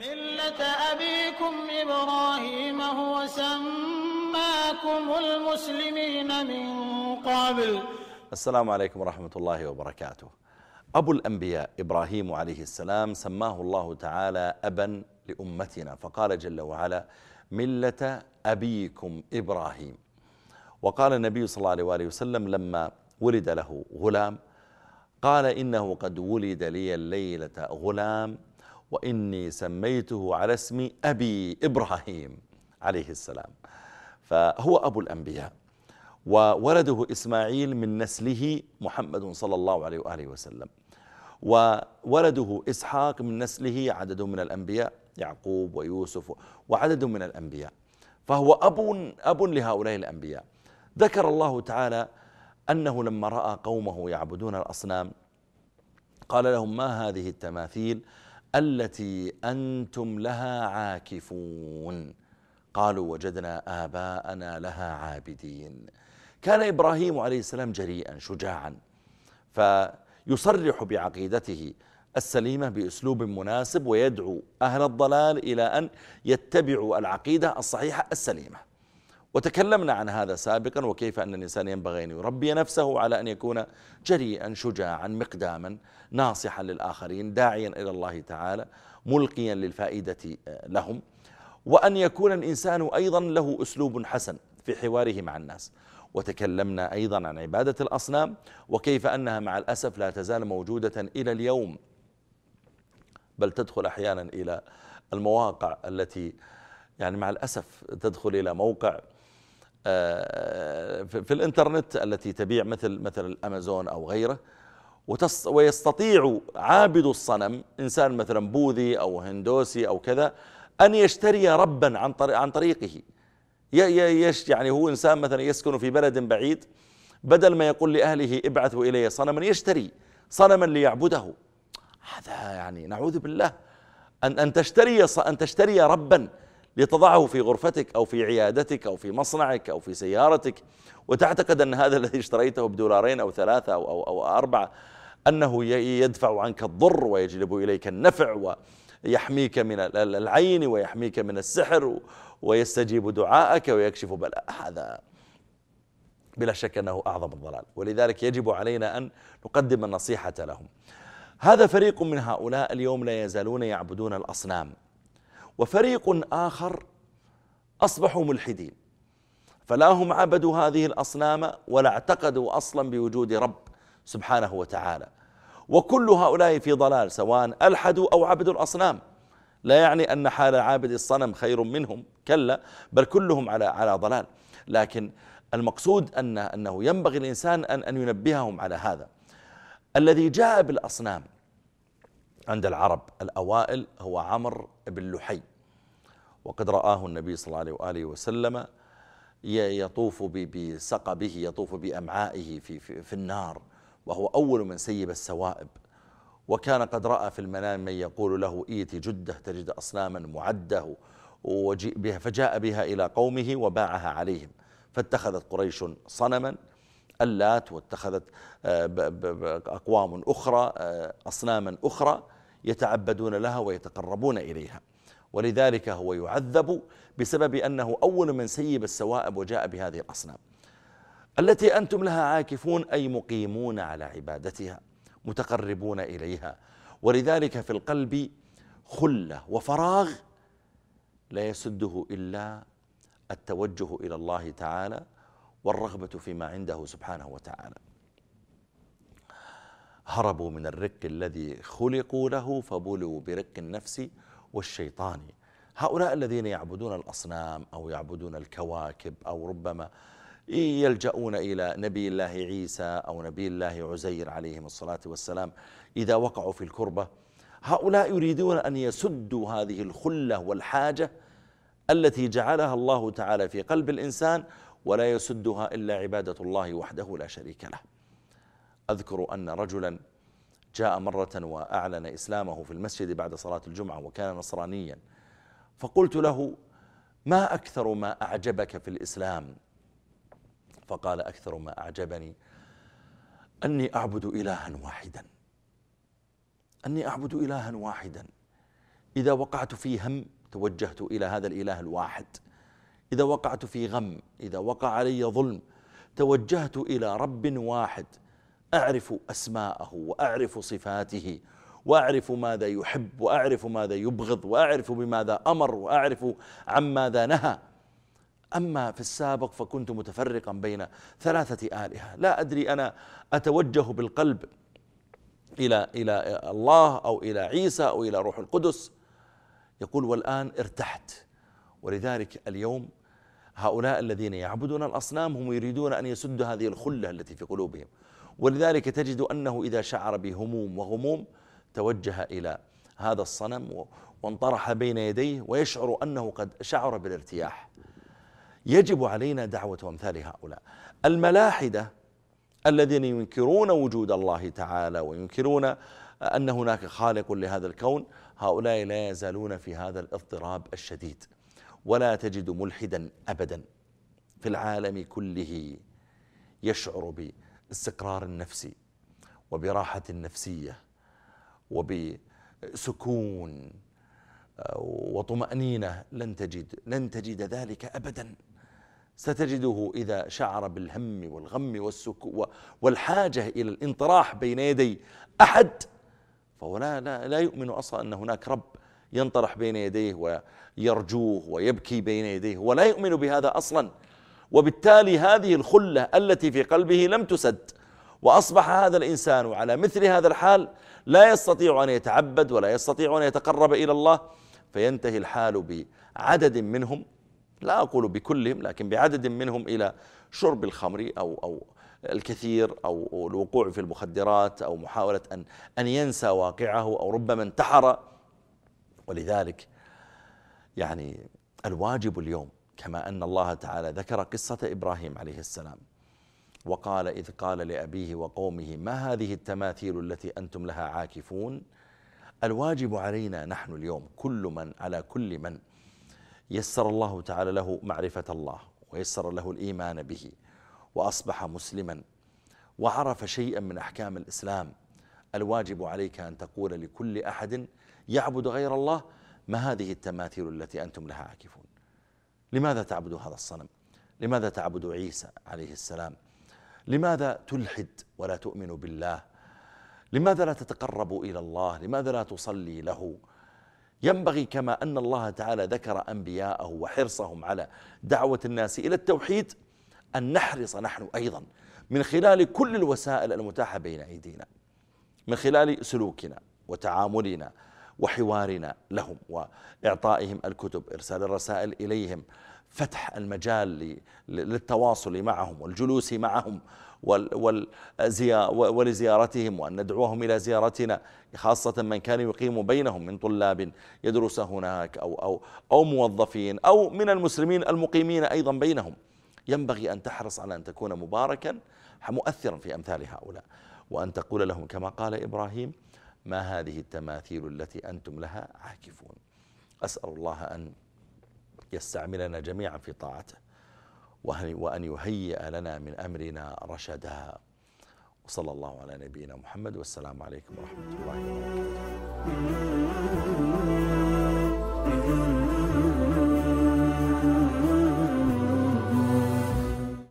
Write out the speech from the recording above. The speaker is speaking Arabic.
ملة أبيكم إبراهيم هو سماكم المسلمين من قبل. السلام عليكم ورحمة الله وبركاته. أبو الأنبياء إبراهيم عليه السلام سماه الله تعالى أبا لأمتنا فقال جل وعلا ملة أبيكم إبراهيم. وقال النبي صلى الله عليه وآله وسلم لما ولد له غلام قال إنه قد ولد لي الليلة غلام وإني سميته على اسم أبي إبراهيم عليه السلام. فهو أبو الأنبياء وولده إسماعيل من نسله محمد صلى الله عليه وآله وسلم. وولده إسحاق من نسله عدد من الأنبياء يعقوب ويوسف وعدد من الأنبياء. فهو أب, أب لهؤلاء الأنبياء. ذكر الله تعالى أنه لما رأى قومه يعبدون الأصنام قال لهم ما هذه التماثيل؟ التي أنتم لها عاكفون. قالوا وجدنا آباءنا لها عابدين. كان إبراهيم عليه السلام جريئا شجاعا. فيصرح بعقيدته السليمة بأسلوب مناسب ويدعو أهل الضلال إلى أن يتبعوا العقيدة الصحيحة السليمة. وتكلمنا عن هذا سابقا وكيف أن الإنسان ينبغي أن يربي نفسه على أن يكون جريئا شجاعا مقداما ناصحا للآخرين داعيا إلى الله تعالى ملقيا للفائدة لهم. وأن يكون الإنسان أيضا له أسلوب حسن في حواره مع الناس. وتكلمنا أيضا عن عبادة الأصنام وكيف أنها مع الأسف لا تزال موجودة إلى اليوم. بل تدخل أحيانا إلى المواقع التي يعني مع الأسف تدخل إلى موقع آه، في الإنترنت التي تبيع مثل مثل الأمازون أو غيره. ويستطيع عابد الصنم إنسان مثلا بوذي أو هندوسي أو كذا أن يشتري ربا عن عن طريقه. يعني هو إنسان مثلا يسكن في بلد بعيد بدل ما يقول لأهله ابعثوا إلي صنما يشتري صنما ليعبده. هذا يعني نعوذ بالله. أن أن تشتري أن تشتري ربا لتضعه في غرفتك أو في عيادتك أو في مصنعك أو في سيارتك. وتعتقد أن هذا الذي اشتريته بدولارين أو ثلاثة أو, أو, أو أربعة أنه يدفع عنك الضر ويجلب إليك النفع ويحميك من العين ويحميك من السحر ويستجيب دعاءك ويكشف بلاء. هذا بلا شك أنه أعظم الضلال. ولذلك يجب علينا أن نقدم النصيحة لهم. هذا فريق من هؤلاء اليوم لا يزالون يعبدون الأصنام. وفريق آخر أصبحوا ملحدين. فلا هم عبدوا هذه الأصنام ولا اعتقدوا أصلا بوجود رب سبحانه وتعالى. وكل هؤلاء في ضلال سواء ألحدوا أو عبدوا الأصنام. لا يعني أن حال عابد الصنم خير منهم كلا بل كلهم على على ضلال. لكن المقصود أن أنه ينبغي الإنسان أن أن ينبههم على هذا. الذي جاء بالأصنام عند العرب الأوائل هو عمر بن لحي. وقد رآه النبي صلى الله عليه وآله وسلم يطوف بسقبه يطوف بأمعائه في, في, في النار وهو أول من سيب السوائب. وكان قد رأى في المنام من يقول له إيتي جدة تجد أصناما معدة وجيء بها فجاء بها إلى قومه وباعها عليهم. فاتخذت قريش صنما اللات واتخذت آه، أقوام أخرى آه، أصناما أخرى يتعبدون لها ويتقربون إليها. ولذلك هو يعذب بسبب أنه أول من سيب السوائب وجاء بهذه الأصنام. التي أنتم لها عاكفون أي مقيمون على عبادتها متقربون إليها. ولذلك في القلب خلة وفراغ لا يسده إلا التوجه إلى الله تعالى والرغبة فيما عنده سبحانه وتعالى. هربوا من الرق الذي خلقوا له فبلوا برق النفس والشيطان. هؤلاء الذين يعبدون الأصنام أو يعبدون الكواكب أو ربما يلجؤون إلى نبي الله عيسى أو نبي الله عزير عليهم الصلاة والسلام إذا وقعوا في الكربة. هؤلاء يريدون أن يسدوا هذه الخلة والحاجة التي جعلها الله تعالى في قلب الإنسان ولا يسدها إلا عبادة الله وحده لا شريك له. أذكر أن رجلا جاء مرة وأعلن إسلامه في المسجد بعد صلاة الجمعة وكان نصرانيا. فقلت له ما أكثر ما أعجبك في الإسلام؟ فقال أكثر ما أعجبني أني أعبد إلها واحدا. أني أعبد إلها واحدا. إذا وقعت في هم توجهت إلى هذا الإله الواحد. إذا وقعت في غم إذا وقع علي ظلم توجهت إلى رب واحد. أعرف أسماءه وأعرف صفاته وأعرف ماذا يحب وأعرف ماذا يبغض وأعرف بماذا أمر وأعرف عن ماذا نهى. أما في السابق فكنت متفرقا بين ثلاثة آلهة. لا أدري أنا أتوجه بالقلب إلى, إلى الله أو إلى عيسى أو إلى روح القدس. يقول والآن ارتحت. ولذلك اليوم هؤلاء الذين يعبدون الأصنام هم يريدون أن يسدوا هذه الخلة التي في قلوبهم. ولذلك تجد أنه إذا شعر بهموم وغموم توجه إلى هذا الصنم وانطرح بين يديه ويشعر أنه قد شعر بالارتياح. يجب علينا دعوة أمثال هؤلاء. الملاحدة الذين ينكرون وجود الله تعالى وينكرون أن هناك خالق لهذا الكون هؤلاء لا يزالون في هذا الاضطراب الشديد. ولا تجد ملحدا أبدا في العالم كله يشعر باستقرار النفسي وبراحة نفسية وبسكون وطمأنينة لن تجد لن تجد ذلك أبدا. ستجده إذا شعر بالهم والغم والسكو والحاجة إلى الانطراح بين يدي أحد فهو لا, لا, لا يؤمن أصلا أن هناك رب ينطرح بين يديه ويرجوه ويبكي بين يديه ولا يؤمن بهذا أصلا. وبالتالي هذه الخلة التي في قلبه لم تسد. وأصبح هذا الإنسان على مثل هذا الحال لا يستطيع أن يتعبد ولا يستطيع أن يتقرب إلى الله فينتهي الحال بعدد منهم لا أقول بكلهم لكن بعدد منهم إلى شرب الخمر أو, أو الكثير أو الوقوع في المخدرات أو محاولة أن, أن ينسى واقعه أو ربما انتحر. ولذلك يعني الواجب اليوم كما أن الله تعالى ذكر قصة إبراهيم عليه السلام. وقال إذ قال لأبيه وقومه ما هذه التماثيل التي أنتم لها عاكفون؟ الواجب علينا نحن اليوم كل من على كل من يسر الله تعالى له معرفة الله ويسر له الإيمان به وأصبح مسلما وعرف شيئا من أحكام الإسلام. الواجب عليك أن تقول لكل أحد يعبد غير الله ما هذه التماثيل التي أنتم لها عاكفون؟ لماذا تعبد هذا الصنم؟ لماذا تعبد عيسى عليه السلام؟ لماذا تلحد ولا تؤمن بالله؟ لماذا لا تتقرب إلى الله؟ لماذا لا تصلي له؟ ينبغي كما أن الله تعالى ذكر أنبياءه وحرصهم على دعوة الناس إلى التوحيد أن نحرص نحن أيضا من خلال كل الوسائل المتاحة بين أيدينا من خلال سلوكنا وتعاملنا وحوارنا لهم وإعطائهم الكتب إرسال الرسائل إليهم فتح المجال للتواصل معهم والجلوس معهم ولزيارتهم وأن ندعوهم إلى زيارتنا خاصة من كان يقيم بينهم من طلاب يدرس هناك أو, أو, أو موظفين أو من المسلمين المقيمين أيضا بينهم. ينبغي أن تحرص على أن تكون مباركا مؤثرا في أمثال هؤلاء. وأن تقول لهم كما قال إبراهيم ما هذه التماثيل التي أنتم لها عاكفون. أسأل الله أن يستعملنا جميعا في طاعته وأن يهيئ لنا من أمرنا رشدا وصلى الله على نبينا محمد والسلام عليكم ورحمة الله وبركاته.